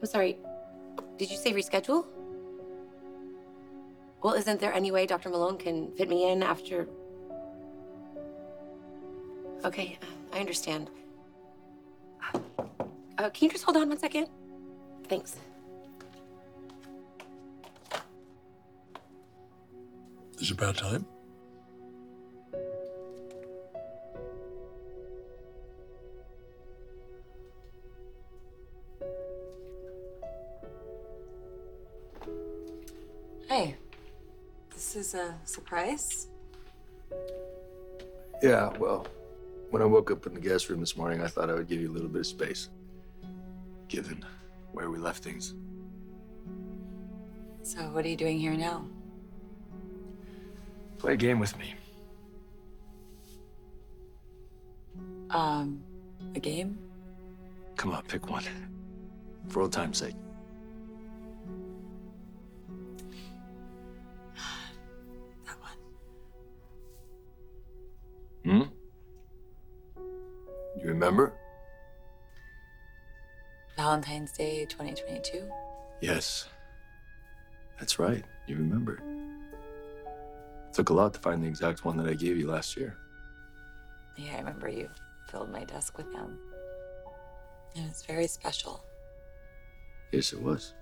I'm sorry. Did you say reschedule? Well, isn't there any way Dr. Malone can fit me in after? Okay, I understand. Uh, can you just hold on one second? Thanks. Is it about time? A surprise. Yeah, well, when I woke up in the guest room this morning, I thought I would give you a little bit of space, given where we left things. So, what are you doing here now? Play a game with me. Um, a game? Come on, pick one. For old time's sake. You remember? Valentine's Day 2022? Yes. That's right. You remember. It Took a lot to find the exact one that I gave you last year. Yeah, I remember you filled my desk with them. It was very special. Yes, it was.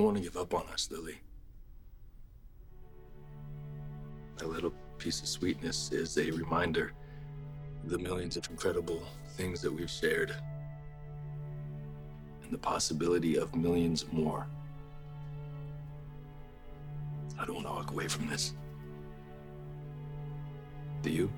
Don't want to give up on us, Lily. That little piece of sweetness is a reminder of the millions of incredible things that we've shared and the possibility of millions more. I don't want to walk away from this. Do you?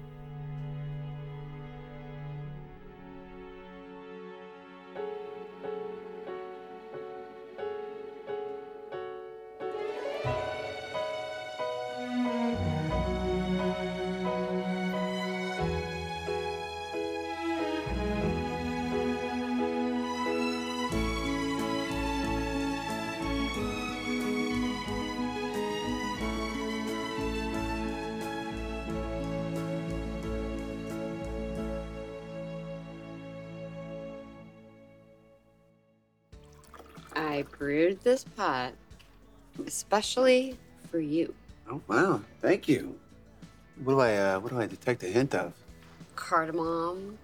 I brewed this pot especially for you. Oh wow, thank you. What do I uh, what do I detect a hint of? Cardamom,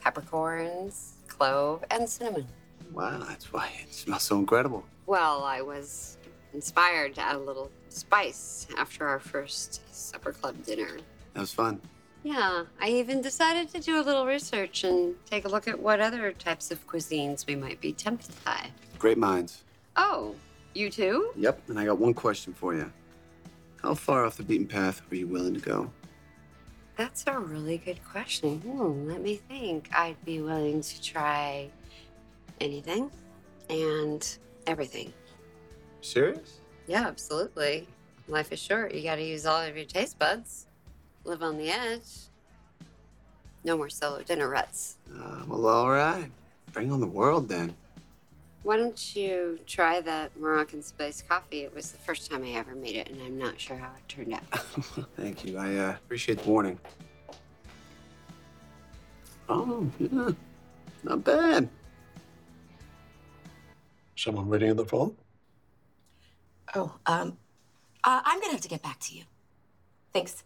peppercorns, clove, and cinnamon. Wow, that's why it smells so incredible. Well, I was inspired to add a little spice after our first supper club dinner. That was fun. Yeah, I even decided to do a little research and take a look at what other types of cuisines we might be tempted by. Great minds. Oh, you too? Yep, and I got one question for you. How far off the beaten path are you willing to go? That's a really good question. Hmm, let me think. I'd be willing to try anything and everything. Serious? Yeah, absolutely. Life is short. You got to use all of your taste buds. Live on the edge. No more solo dinner ruts. Uh, well, all right. Bring on the world then. Why don't you try that Moroccan spice coffee? It was the first time I ever made it, and I'm not sure how it turned out. Thank you. I uh, appreciate the warning. Oh, yeah. Not bad. Someone waiting on the phone? Oh, um, uh, I'm gonna have to get back to you. Thanks.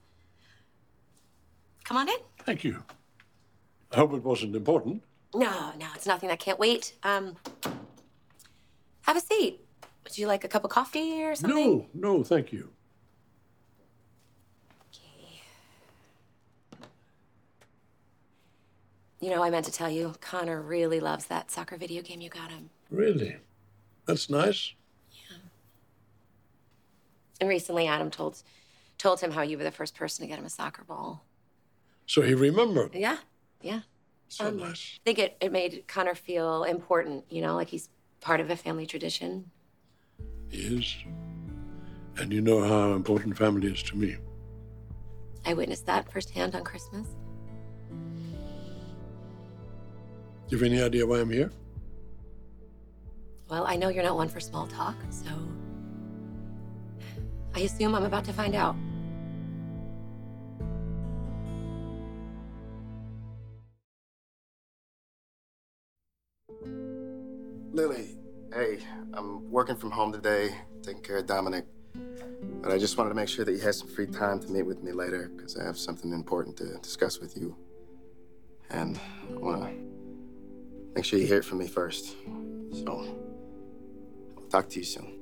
Come on in. Thank you. I hope it wasn't important. No, no, it's nothing. I can't wait. Um, have a seat. Would you like a cup of coffee or something? No, no, thank you. Okay. You know, I meant to tell you, Connor really loves that soccer video game you got him. Really? That's nice. Yeah. And recently, Adam told told him how you were the first person to get him a soccer ball. So he remembered. Yeah, yeah. So Um, nice. I think it, it made Connor feel important, you know, like he's part of a family tradition. He is. And you know how important family is to me. I witnessed that firsthand on Christmas. Do you have any idea why I'm here? Well, I know you're not one for small talk, so I assume I'm about to find out. Lily, hey, I'm working from home today, taking care of Dominic. But I just wanted to make sure that you had some free time to meet with me later, because I have something important to discuss with you. And I want to make sure you hear it from me first. So, I'll talk to you soon.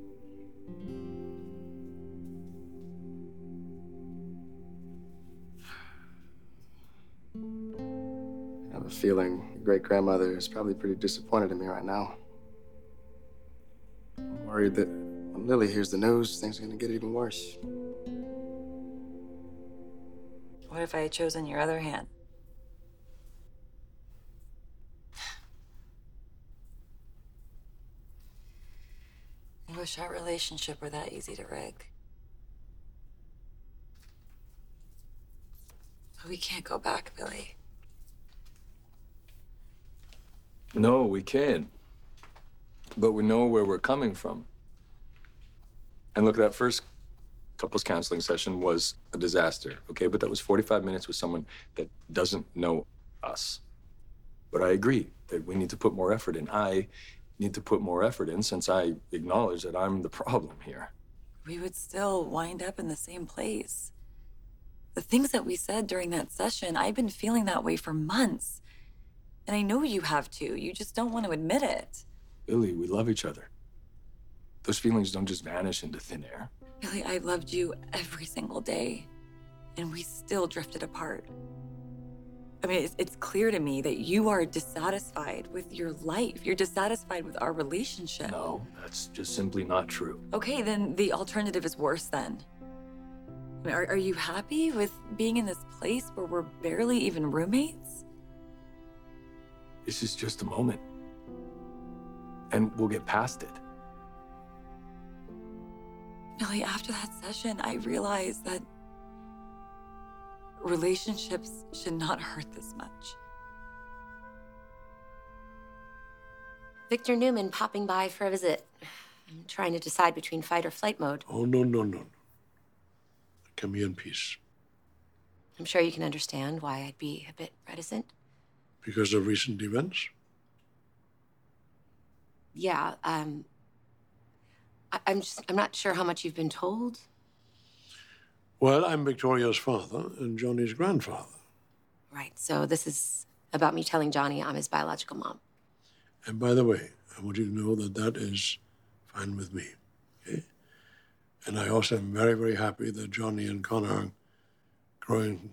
I have a feeling your great grandmother is probably pretty disappointed in me right now. I'm worried that when Lily hears the news, things are gonna get even worse. What if I had chosen your other hand? I wish our relationship were that easy to rig. But we can't go back, Billy. No, we can. But we know where we're coming from. And look, that first couples counseling session was a disaster, okay? But that was 45 minutes with someone that doesn't know us. But I agree that we need to put more effort in. I need to put more effort in since I acknowledge that I'm the problem here. We would still wind up in the same place. The things that we said during that session, I've been feeling that way for months. And I know you have too. You just don't want to admit it. Billy, we love each other. Those feelings don't just vanish into thin air. Billy, I loved you every single day, and we still drifted apart. I mean, it's, it's clear to me that you are dissatisfied with your life. You're dissatisfied with our relationship. No, that's just simply not true. Okay, then the alternative is worse then. I mean, are, are you happy with being in this place where we're barely even roommates? This is just a moment. And we'll get past it. Billy, after that session, I realized that relationships should not hurt this much. Victor Newman popping by for a visit. I'm trying to decide between fight or flight mode. Oh, no, no, no, no. Come here in peace. I'm sure you can understand why I'd be a bit reticent. Because of recent events? Yeah, um, I, I'm just, I'm not sure how much you've been told. Well, I'm Victoria's father and Johnny's grandfather. Right, so this is about me telling Johnny I'm his biological mom. And by the way, I want you to know that that is fine with me. Okay? And I also am very, very happy that Johnny and Connor are growing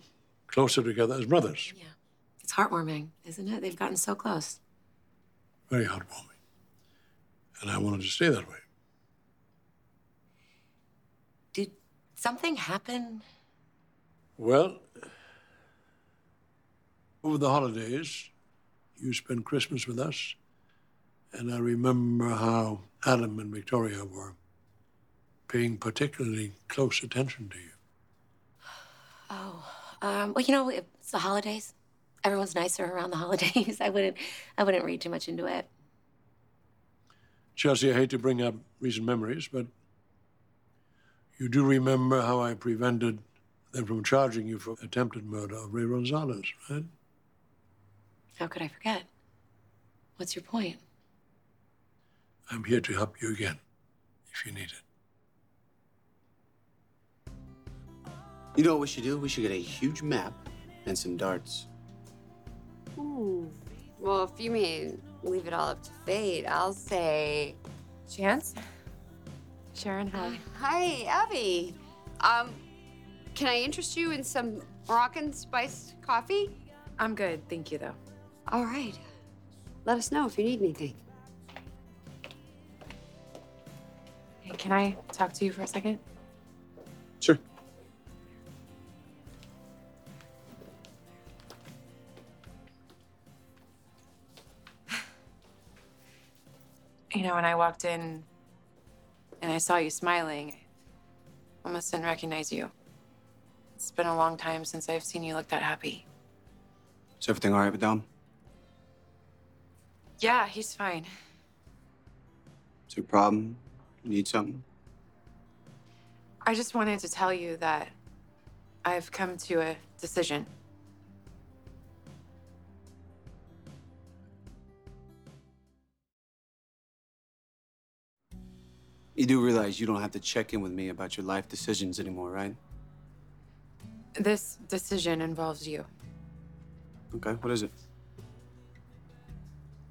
closer together as brothers. Yeah. It's heartwarming, isn't it? They've gotten so close. Very heartwarming. And I wanted to stay that way. Did something happen? Well, over the holidays, you spent Christmas with us, and I remember how Adam and Victoria were paying particularly close attention to you. Oh, um, well, you know, it's the holidays. Everyone's nicer around the holidays. I wouldn't, I wouldn't read too much into it. Chelsea, I hate to bring up recent memories, but you do remember how I prevented them from charging you for attempted murder of Ray Gonzalez, right? How could I forget? What's your point? I'm here to help you again, if you need it. You know what we should do? We should get a huge map and some darts. Hmm. Well, if you mean leave it all up to fate, I'll say. Chance? Sharon, hi. Hi, Abby. Um, can I interest you in some Moroccan spiced coffee? I'm good, thank you, though. All right. Let us know if you need anything. Hey, can I talk to you for a second? You know, when I walked in and I saw you smiling, I almost didn't recognize you. It's been a long time since I've seen you look that happy. Is everything all right with Dom? Yeah, he's fine. Is there a problem? You need something? I just wanted to tell you that I've come to a decision. You do realize you don't have to check in with me about your life decisions anymore, right? This decision involves you. Okay, what is it?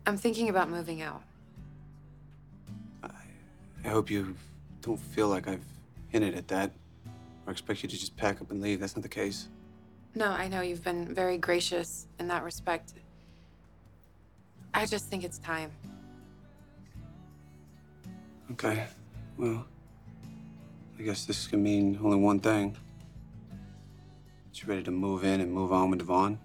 I'm thinking about moving out. I hope you don't feel like I've hinted at that or expect you to just pack up and leave. That's not the case. No, I know you've been very gracious in that respect. I just think it's time. Okay, well, I guess this can mean only one thing. That you ready to move in and move on with Devon?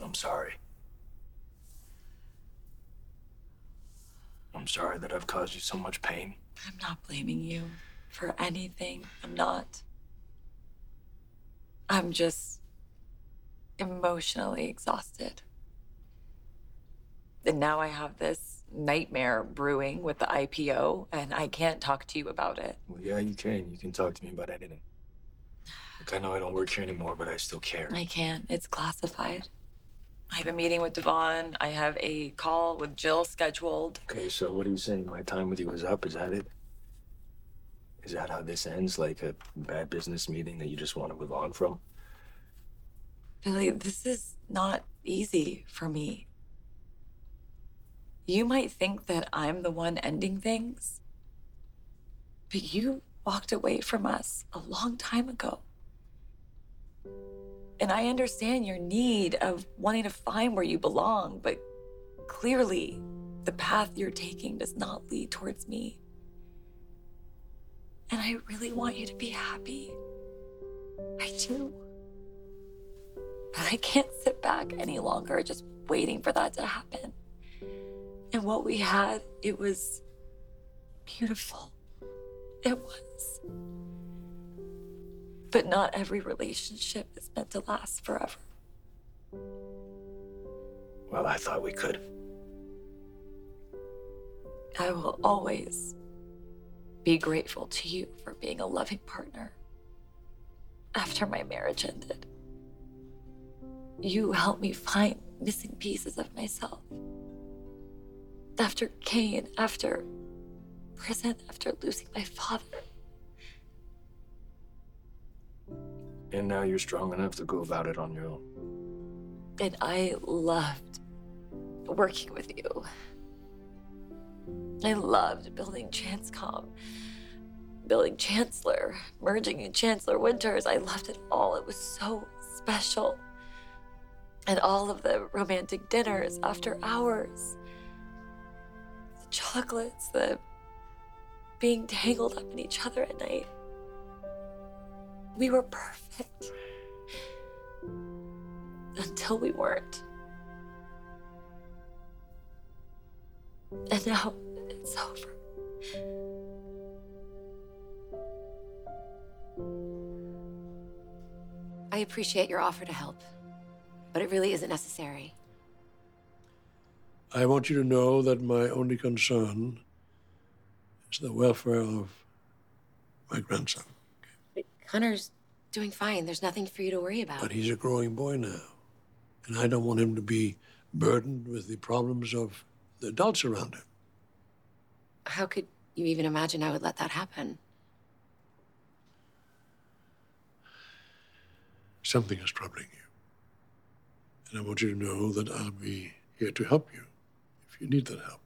I'm sorry. I'm sorry that I've caused you so much pain. I'm not blaming you for anything. I'm not. I'm just emotionally exhausted. And now I have this nightmare brewing with the IPO, and I can't talk to you about it. Well, yeah, you can. You can talk to me about anything. Look, I know I don't work here anymore, but I still care. I can't. It's classified. I have a meeting with Devon. I have a call with Jill scheduled. Okay, so what are you saying? My time with you is up? Is that it? Is that how this ends? Like a bad business meeting that you just want to move on from? Billy, this is not easy for me. You might think that I'm the one ending things, but you walked away from us a long time ago. And I understand your need of wanting to find where you belong, but clearly the path you're taking does not lead towards me. And I really want you to be happy. I do. But I can't sit back any longer just waiting for that to happen. And what we had, it was beautiful. It was. But not every relationship is meant to last forever. Well, I thought we could. I will always be grateful to you for being a loving partner. After my marriage ended, you helped me find missing pieces of myself. After Cane, after prison, after losing my father, And now you're strong enough to go about it on your own. and I loved working with you. I loved building ChanceComm, building Chancellor, merging in Chancellor Winters. I loved it all. It was so special. And all of the romantic dinners after hours, the chocolates, the being tangled up in each other at night. We were perfect until we weren't. And now it's over. I appreciate your offer to help, but it really isn't necessary. I want you to know that my only concern is the welfare of my grandson. Connor's doing fine. There's nothing for you to worry about. But he's a growing boy now. And I don't want him to be burdened with the problems of the adults around him. How could you even imagine I would let that happen? Something is troubling you. And I want you to know that I'll be here to help you if you need that help.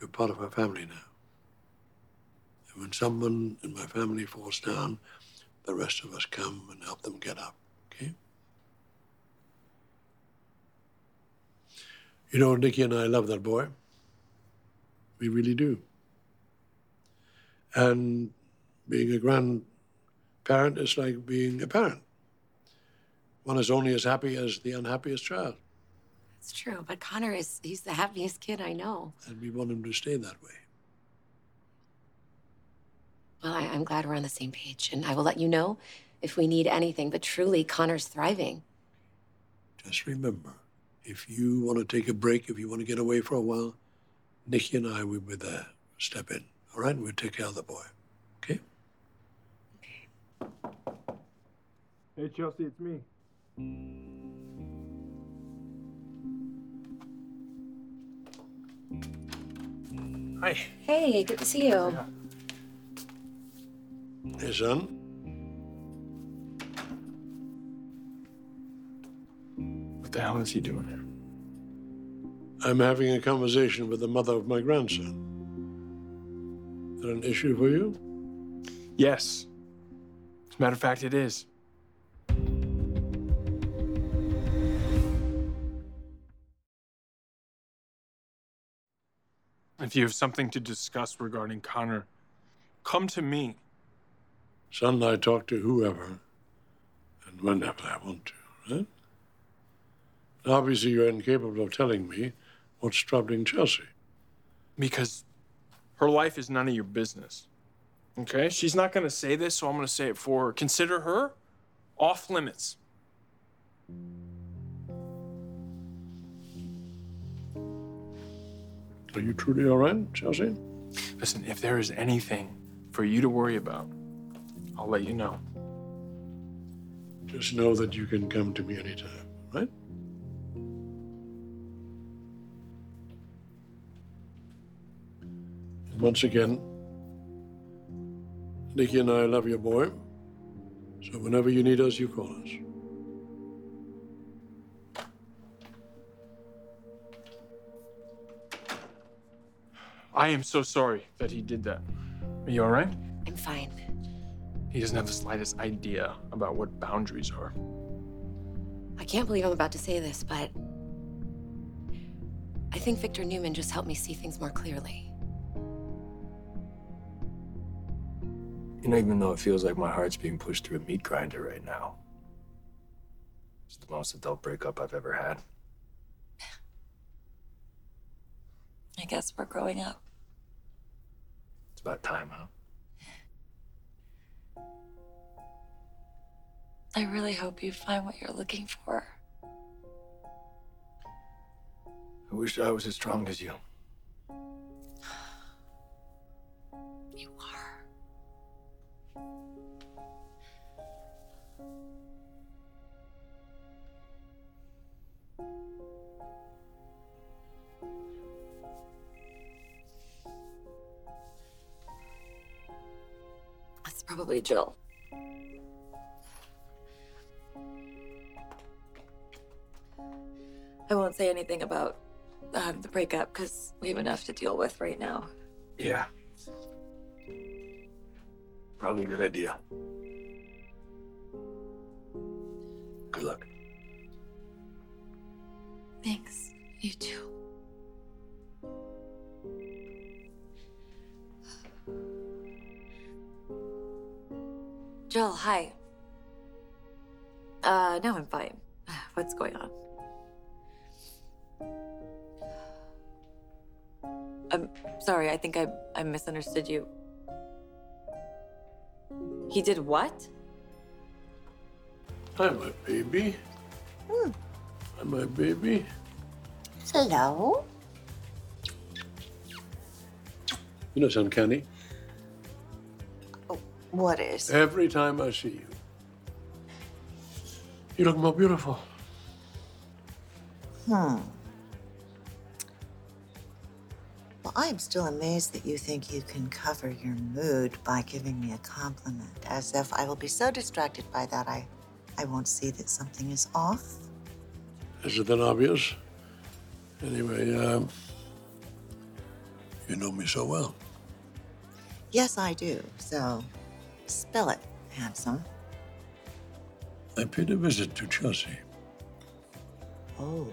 You're part of my family now. And when someone in my family falls down, the rest of us come and help them get up, okay? You know, Nikki and I love that boy. We really do. And being a grandparent is like being a parent. One is only as happy as the unhappiest child, It's true, but Connor is, he's the happiest kid I know. and we want him to stay that way. Well, I, I'm glad we're on the same page, and I will let you know if we need anything, but truly, Connor's thriving. Just remember, if you want to take a break, if you want to get away for a while, Nikki and I will be there. Step in, all right? We'll take care of the boy, okay? Hey, Chelsea, it's me. Hi. Hey, good to see you. Hey, son. What the hell is he doing here? I'm having a conversation with the mother of my grandson. Is that an issue for you? Yes. As a matter of fact, it is. If you have something to discuss regarding Connor, come to me. Son, I talk to whoever and whenever I want to, right? Obviously, you're incapable of telling me what's troubling Chelsea. Because her life is none of your business. Okay? She's not going to say this, so I'm going to say it for her. Consider her off limits. Are you truly all right, Chelsea? Listen, if there is anything for you to worry about, I'll let you know. Just know that you can come to me anytime, right? Once again, Nikki and I love your boy. So whenever you need us, you call us. I am so sorry that he did that. Are you all right? I'm fine. He doesn't have the slightest idea about what boundaries are. I can't believe I'm about to say this, but I think Victor Newman just helped me see things more clearly. You know, even though it feels like my heart's being pushed through a meat grinder right now, it's the most adult breakup I've ever had. I guess we're growing up. It's about time, huh? I really hope you find what you're looking for. I wish I was as strong as you. You probably Jill. I won't say anything about um, the breakup because we have enough to deal with right now. Yeah. Probably a good idea. Good luck. Thanks. You too. Jill, hi. Uh, no, I'm fine. What's going on? I'm sorry, I think I, I misunderstood you. He did what? Hi, my baby. Hi, my baby. Hello? You know, it's uncanny. What is? Every time I see you, you look more beautiful. Hmm. Well, I am still amazed that you think you can cover your mood by giving me a compliment, as if I will be so distracted by that I, I won't see that something is off. Is it that obvious? Anyway, um, you know me so well. Yes, I do. So, spill it, handsome. I paid a visit to Chelsea. Oh.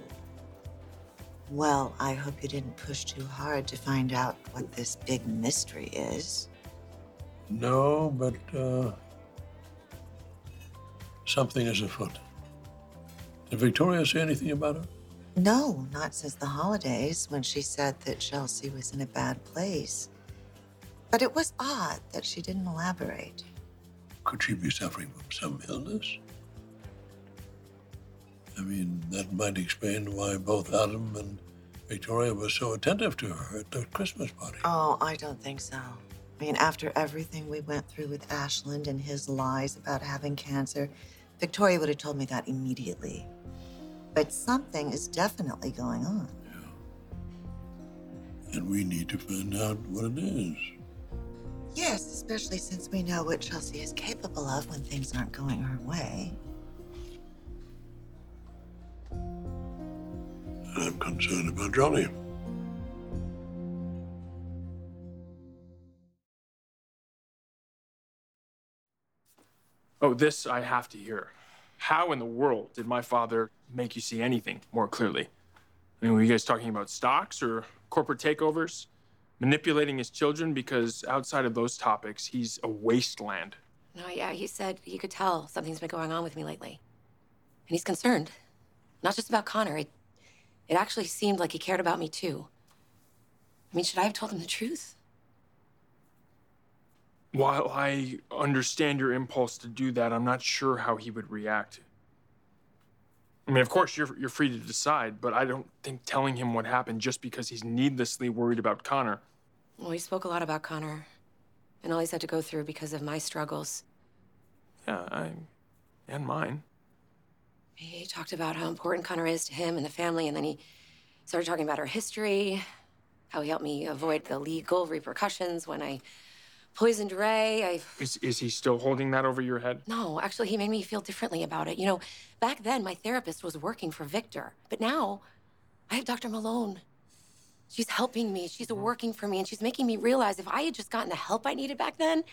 Well, I hope you didn't push too hard to find out what this big mystery is. No, but uh, something is afoot. Did Victoria say anything about it? No, not since the holidays when she said that Chelsea was in a bad place. But it was odd that she didn't elaborate. Could she be suffering from some illness? I mean, that might explain why both Adam and Victoria were so attentive to her at the Christmas party. Oh, I don't think so. I mean, after everything we went through with Ashland and his lies about having cancer, Victoria would have told me that immediately. But something is definitely going on. Yeah. And we need to find out what it is. Yes, especially since we know what Chelsea is capable of when things aren't going her way. I'm concerned about Johnny. Oh, this I have to hear. How in the world did my father make you see anything more clearly? I mean, were you guys talking about stocks or corporate takeovers? Manipulating his children? Because outside of those topics, he's a wasteland. No, yeah, he said he could tell something's been going on with me lately. And he's concerned. Not just about Connor. It, it actually seemed like he cared about me too. I mean, should I have told him the truth? While I understand your impulse to do that, I'm not sure how he would react. I mean, of course, you're, you're free to decide, but I don't think telling him what happened just because he's needlessly worried about Connor. Well, he spoke a lot about Connor and all he's had to go through because of my struggles. Yeah, I. and mine. He talked about how important Connor is to him and the family, and then he started talking about our history, how he helped me avoid the legal repercussions when I poisoned Ray. I Is, is he still holding that over your head? no, actually, he made me feel differently about it. You know, back then my therapist was working for Victor, but now I have Dr. Malone. She's helping me. She's mm-hmm. working for me, and she's making me realize if I had just gotten the help I needed back then,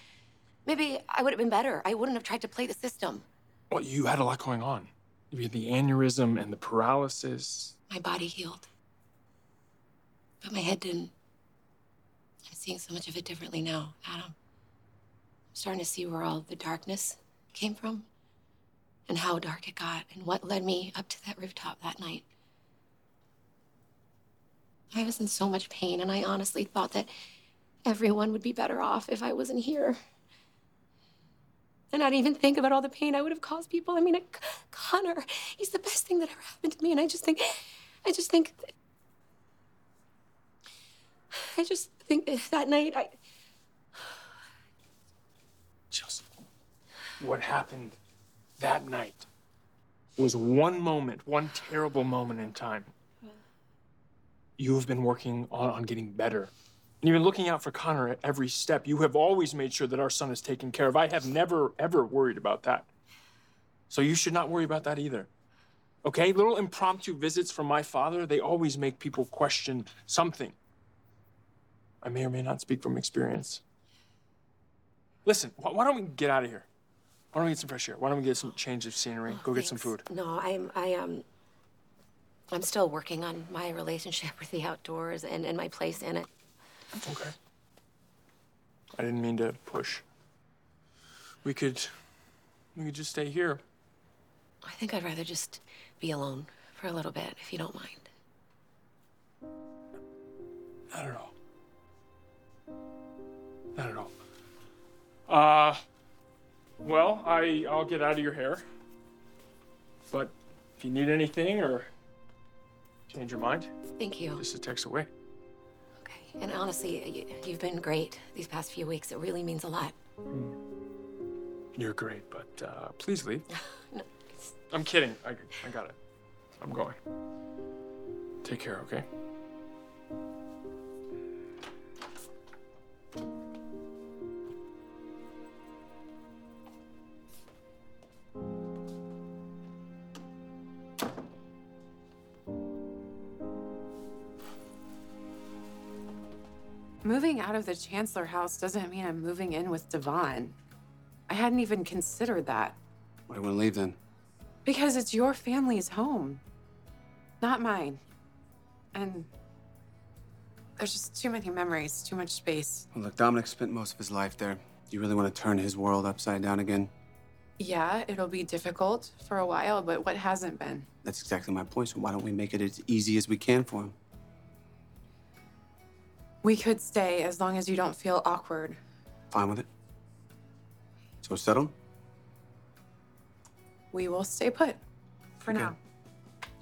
maybe I would have been better. I wouldn't have tried to play the system. Well, you had a lot going on. You had the aneurysm and the paralysis. My body healed, but my head didn't. I'm seeing so much of it differently now, Adam. I'm starting to see where all the darkness came from and how dark it got and what led me up to that rooftop that night. I was in so much pain, and I honestly thought that everyone would be better off if I wasn't here. And I didn't even think about all the pain I would have caused people. I mean, uh, Connor, he's the best thing that ever happened to me, and I just think, I just think, I just think that night I. Chelsea, what happened that night was one moment, one terrible moment in time. You have been working on, on getting better. And you've been looking out for Connor at every step. You have always made sure that our son is taken care of. I have never, ever worried about that. So you should not worry about that either. Okay? Little impromptu visits from my father, they always make people question something. I may or may not speak from experience. Listen, wh- why don't we get out of here? Why don't we get some fresh air? Why don't we get some change of scenery? Go get some food. No, I'm, I um, I'm still working on my relationship with the outdoors and, and my place in it. Okay. I didn't mean to push. We could, we could just stay here. I think I'd rather just be alone for a little bit, if you don't mind. Not at all. Not at all. Uh, well, I I'll get out of your hair. But if you need anything or change your mind, Thank you. just a text away. Okay. And honestly, you, you've been great these past few weeks. It really means a lot. You're great, but uh, please leave. no, I'm kidding. I, I got it. I'm going. Take care, okay? Out of the Chancellor house doesn't mean I'm moving in with Devon. I hadn't even considered that. Why do you want to leave then? Because it's your family's home, not mine. And there's just too many memories, too much space. Well, look, Dominic spent most of his life there. Do you really want to turn his world upside down again? Yeah, it'll be difficult for a while, but what hasn't been? That's exactly my point. So why don't we make it as easy as we can for him? We could stay as long as you don't feel awkward. Fine with it. So settled? We will stay put for Okay. now.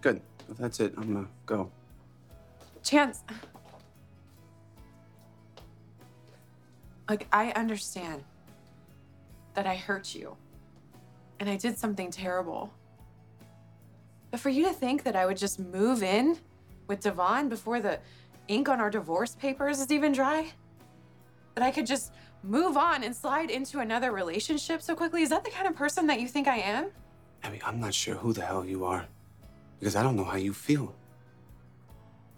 Good. If that's it, I'm gonna go. Chance. Like, I understand that I hurt you. and I did something terrible. But for you to think that I would just move in with Devon before the ink on our divorce papers is even dry? That I could just move on and slide into another relationship so quickly? Is that the kind of person that you think I am? Abby, I'm not sure who the hell you are because I don't know how you feel.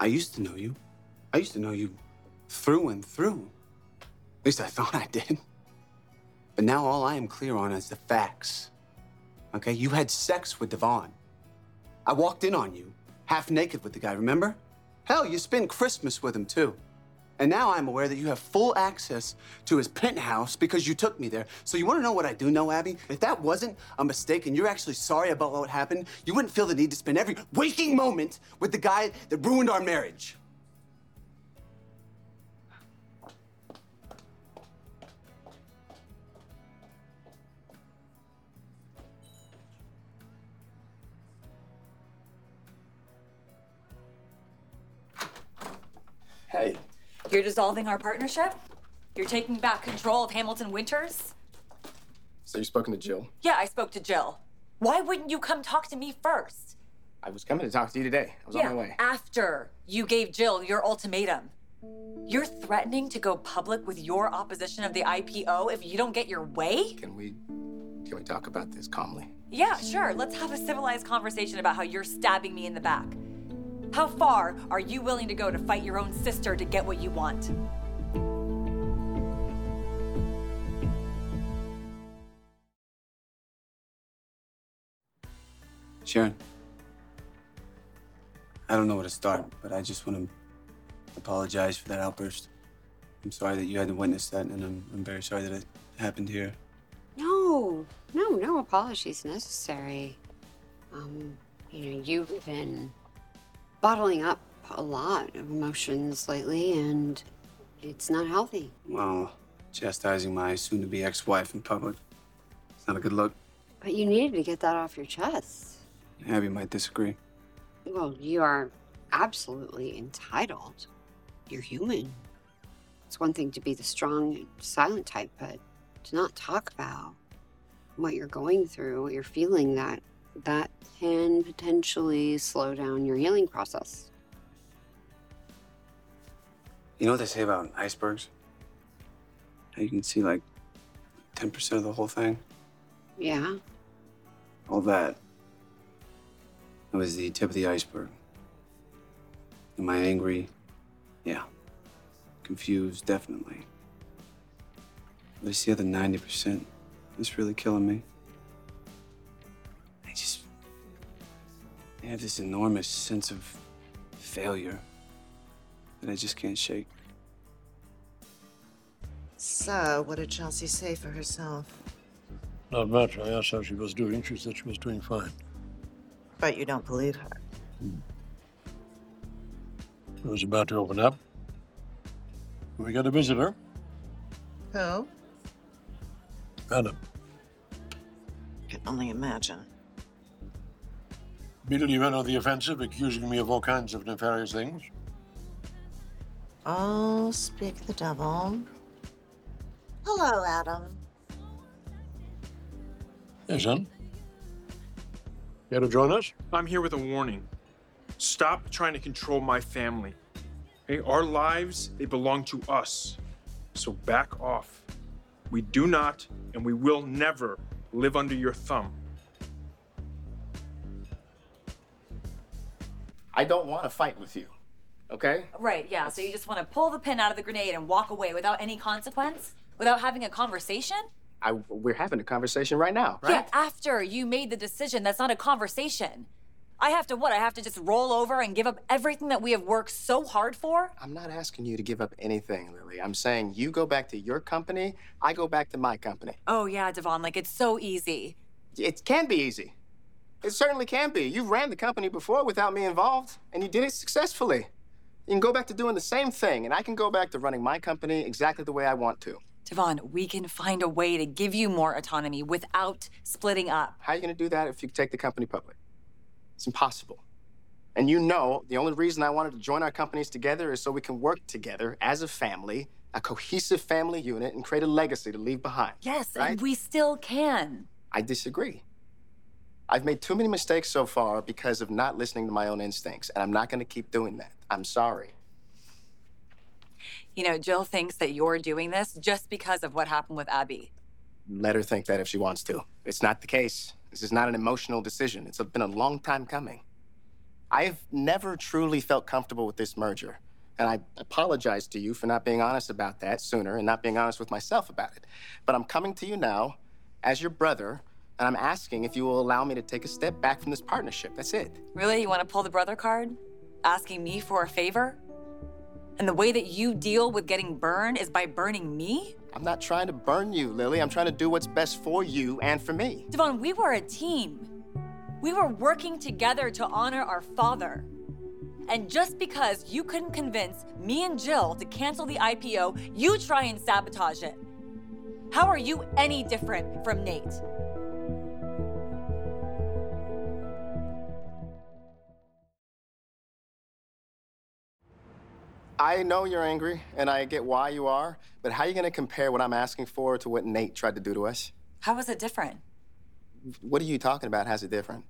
I used to know you. I used to know you through and through. At least I thought I did. But now all I am clear on is the facts. Okay? You had sex with Devon. I walked in on you, half naked with the guy, remember? Hell, you spend Christmas with him too. And now I'm aware that you have full access to his penthouse because you took me there. So you want to know what I do know, Abby? If that wasn't a mistake and you're actually sorry about what happened, you wouldn't feel the need to spend every waking moment with the guy that ruined our marriage. Hey, You're dissolving our partnership? You're taking back control of Hamilton Winters? so you've spoken to Jill? Yeah, I spoke to Jill. Why wouldn't you come talk to me first? I was coming to talk to you today. I was yeah, on my way. after you gave Jill your ultimatum. You're threatening to go public with your opposition of the IPO if you don't get your way? Can we can we talk about this calmly? Yeah, sure. Let's have a civilized conversation about how you're stabbing me in the back. How far are you willing to go to fight your own sister to get what you want? Sharon, I don't know where to start, but I just want to apologize for that outburst. I'm sorry that you had to witness that, and I'm, I'm very sorry that it happened here. No, no, no apologies necessary. Um, you know, you've been bottling up a lot of emotions lately, and it's not healthy. Well, chastising my soon to be ex wife in public. It's not a good look. But you needed to get that off your chest. Abby might disagree. Well, you are absolutely entitled. You're human. It's one thing to be the strong and silent type, but to not talk about what you're going through, what you're feeling, that that can potentially slow down your healing process. You know what they say about icebergs? How you can see like 10% of the whole thing? Yeah. All that. That was the tip of the iceberg. Am I angry? Yeah. Confused, definitely. But it's the other 90% that's really killing me. I just. I have this enormous sense of failure that I just can't shake. So, what did Chelsea say for herself? Not much. I asked how she was doing. She said she was doing fine. But you don't believe her. I was about to open up. We got a visitor. Who? Adam. Can only imagine. Immediately went on the offensive, accusing me of all kinds of nefarious things. Oh, speak the devil. Hello, Adam. Hey, son. Care to join us? I'm here with a warning. Stop trying to control my family. Okay? Our lives, they belong to us. So back off. We do not and we will never live under your thumb. I don't want to fight with you. Okay? Right, yeah. So you just want to pull the pin out of the grenade and walk away without any consequence? Without having a conversation? I we're having a conversation right now, right? Yeah, after you made the decision, that's not a conversation. I have to what? I have to just roll over and give up everything that we have worked so hard for? I'm not asking you to give up anything, Lily. I'm saying you go back to your company, I go back to my company. Oh, yeah, Devon, like it's so easy. It can be easy. It certainly can be. You've ran the company before without me involved, and you did it successfully. You can go back to doing the same thing, and I can go back to running my company exactly the way I want to. Devon, we can find a way to give you more autonomy without splitting up. How are you going to do that if you take the company public? It's impossible. And you know, the only reason I wanted to join our companies together is so we can work together as a family, a cohesive family unit, and create a legacy to leave behind. Yes, Right? and we still can. I disagree. I've made too many mistakes so far because of not listening to my own instincts, and I'm not going to keep doing that. I'm sorry. You know, Jill thinks that you're doing this just because of what happened with Abby. Let her think that if she wants to. It's not the case. This is not an emotional decision. It's been a long time coming. I've never truly felt comfortable with this merger. And I apologize to you for not being honest about that sooner and not being honest with myself about it. But I'm coming to you now as your brother, and I'm asking if you will allow me to take a step back from this partnership. That's it. Really? You want to pull the brother card? Asking me for a favor? And the way that you deal with getting burned is by burning me? I'm not trying to burn you, Lily. I'm trying to do what's best for you and for me. Devon, we were a team. We were working together to honor our father. And just because you couldn't convince me and Jill to cancel the IPO, you try and sabotage it. How are you any different from Nate? I know you're angry, and I get why you are, but how are you going to compare what I'm asking for to what Nate tried to do to us? How is it different? What are you talking about? How's it different?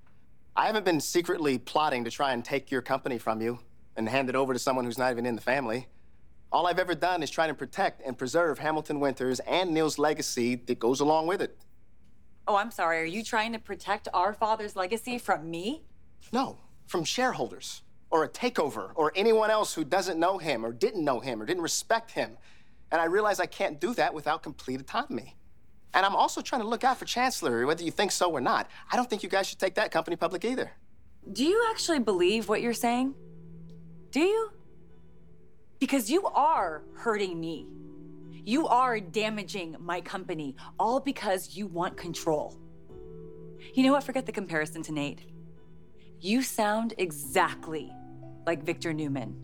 I haven't been secretly plotting to try and take your company from you and hand it over to someone who's not even in the family. All I've ever done is try to protect and preserve Hamilton Winters and Neil's legacy that goes along with it. Oh, I'm sorry. Are you trying to protect our father's legacy from me? No, from shareholders or a takeover or anyone else who doesn't know him or didn't know him or didn't respect him. And I realize I can't do that without complete autonomy. And I'm also trying to look out for Chancellor, whether you think so or not. I don't think you guys should take that company public either. Do you actually believe what you're saying? Do you? Because you are hurting me. You are damaging my company, all because you want control. You know what? Forget the comparison to Nate. You sound exactly like Victor Newman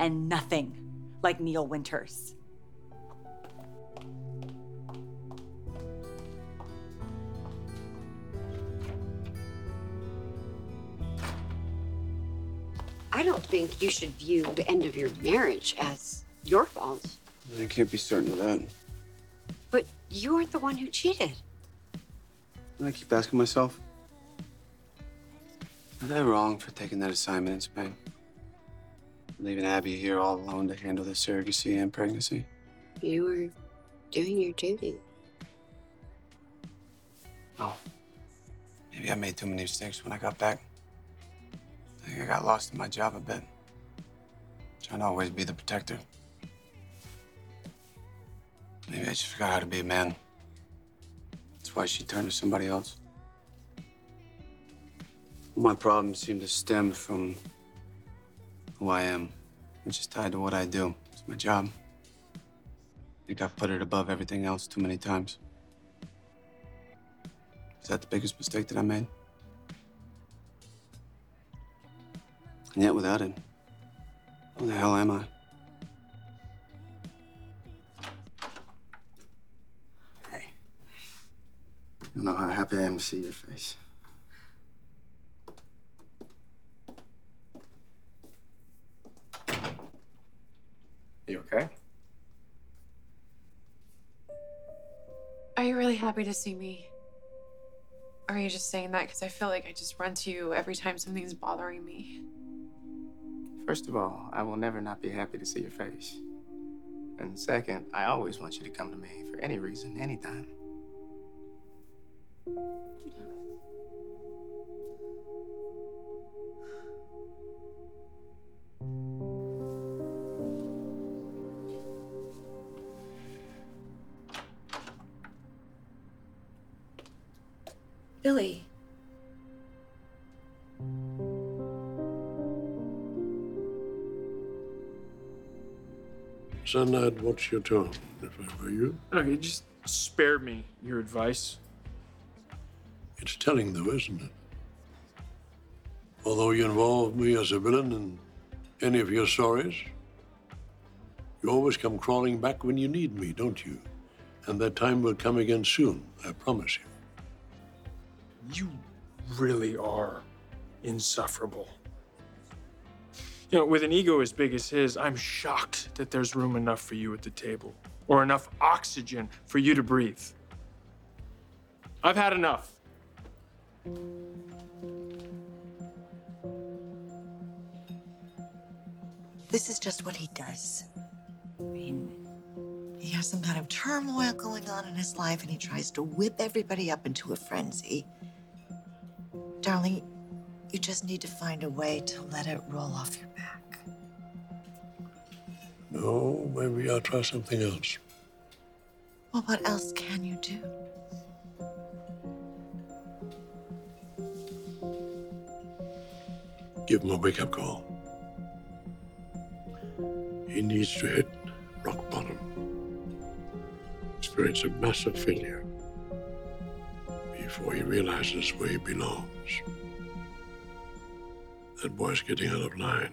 and nothing like Neil Winters. I don't think you should view the end of your marriage as your fault. I can't be certain of that. But you aren't the one who cheated. And I keep asking myself, was I wrong for taking that assignment in Spain? Leaving Abby here all alone to handle the surrogacy and pregnancy? You were doing your duty. Oh. Maybe I made too many mistakes when I got back. I think I got lost in my job a bit. Trying to always be the protector. Maybe I just forgot how to be a man. That's why she turned to somebody else. My problems seem to stem from who I am, which is tied to what I do. It's my job. I think I've put it above everything else too many times. Is that the biggest mistake that I made? And yet, without it, who the hell am I? Hey. You know how happy I am to see your face. Happy to see me? Or are you just saying that because I feel like I just run to you every time something's bothering me? First of all, I will never not be happy to see your face. And second, I always want you to come to me for any reason, anytime. Billy. Son, I'd watch your tone if I were you. Okay, just spare me your advice. It's telling, though, isn't it? Although you involve me as a villain in any of your stories, you always come crawling back when you need me, don't you? And that time will come again soon, I promise you you really are insufferable. You know, with an ego as big as his, I'm shocked that there's room enough for you at the table or enough oxygen for you to breathe. I've had enough. This is just what he does. I mean, he has some kind of turmoil going on in his life and he tries to whip everybody up into a frenzy. Darling, you just need to find a way to let it roll off your back. No, maybe I'll try something else. Well, what else can you do? Give him a wake up call. He needs to hit rock bottom, experience a massive failure before he realizes where he belongs. That boy's getting out of line.